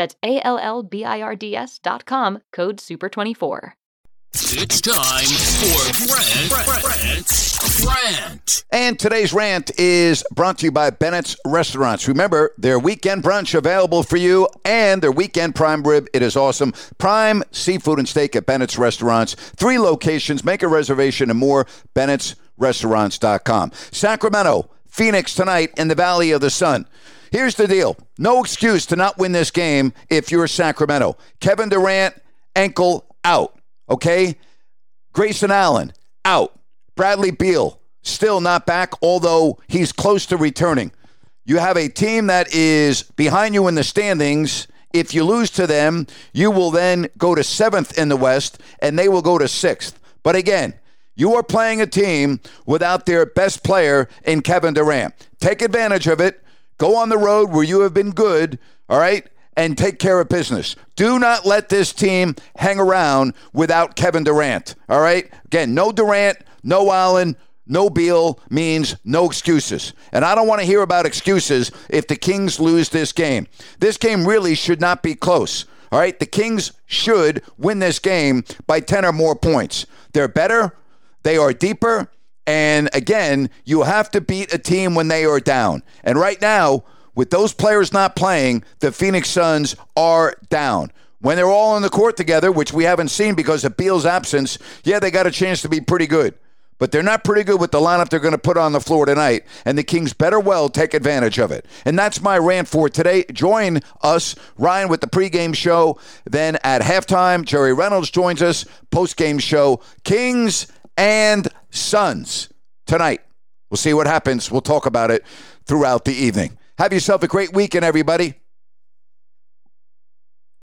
That's A L L B I R D S dot com, code SUPER24. It's time for Grant, Grant, Grant. And today's rant is brought to you by Bennett's Restaurants. Remember, their weekend brunch available for you and their weekend prime rib. It is awesome. Prime seafood and steak at Bennett's Restaurants. Three locations. Make a reservation and more. Bennett's Bennett'sRestaurants.com. Sacramento, Phoenix tonight in the Valley of the Sun. Here's the deal no excuse to not win this game if you're Sacramento. Kevin Durant, ankle out. Okay? Grayson Allen, out. Bradley Beal, still not back, although he's close to returning. You have a team that is behind you in the standings. If you lose to them, you will then go to seventh in the West, and they will go to sixth. But again, you are playing a team without their best player in Kevin Durant. Take advantage of it. Go on the road where you have been good, all right, and take care of business. Do not let this team hang around without Kevin Durant, all right? Again, no Durant, no Allen, no Beal means no excuses. And I don't want to hear about excuses if the Kings lose this game. This game really should not be close. All right, the Kings should win this game by 10 or more points. They're better, they are deeper, and again, you have to beat a team when they are down. And right now, with those players not playing, the Phoenix Suns are down. When they're all on the court together, which we haven't seen because of Beal's absence, yeah, they got a chance to be pretty good. But they're not pretty good with the lineup they're going to put on the floor tonight, and the Kings better well take advantage of it. And that's my rant for today. Join us, Ryan, with the pregame show. Then at halftime, Jerry Reynolds joins us, postgame show. Kings and Suns tonight. We'll see what happens. We'll talk about it throughout the evening. Have yourself a great weekend, everybody.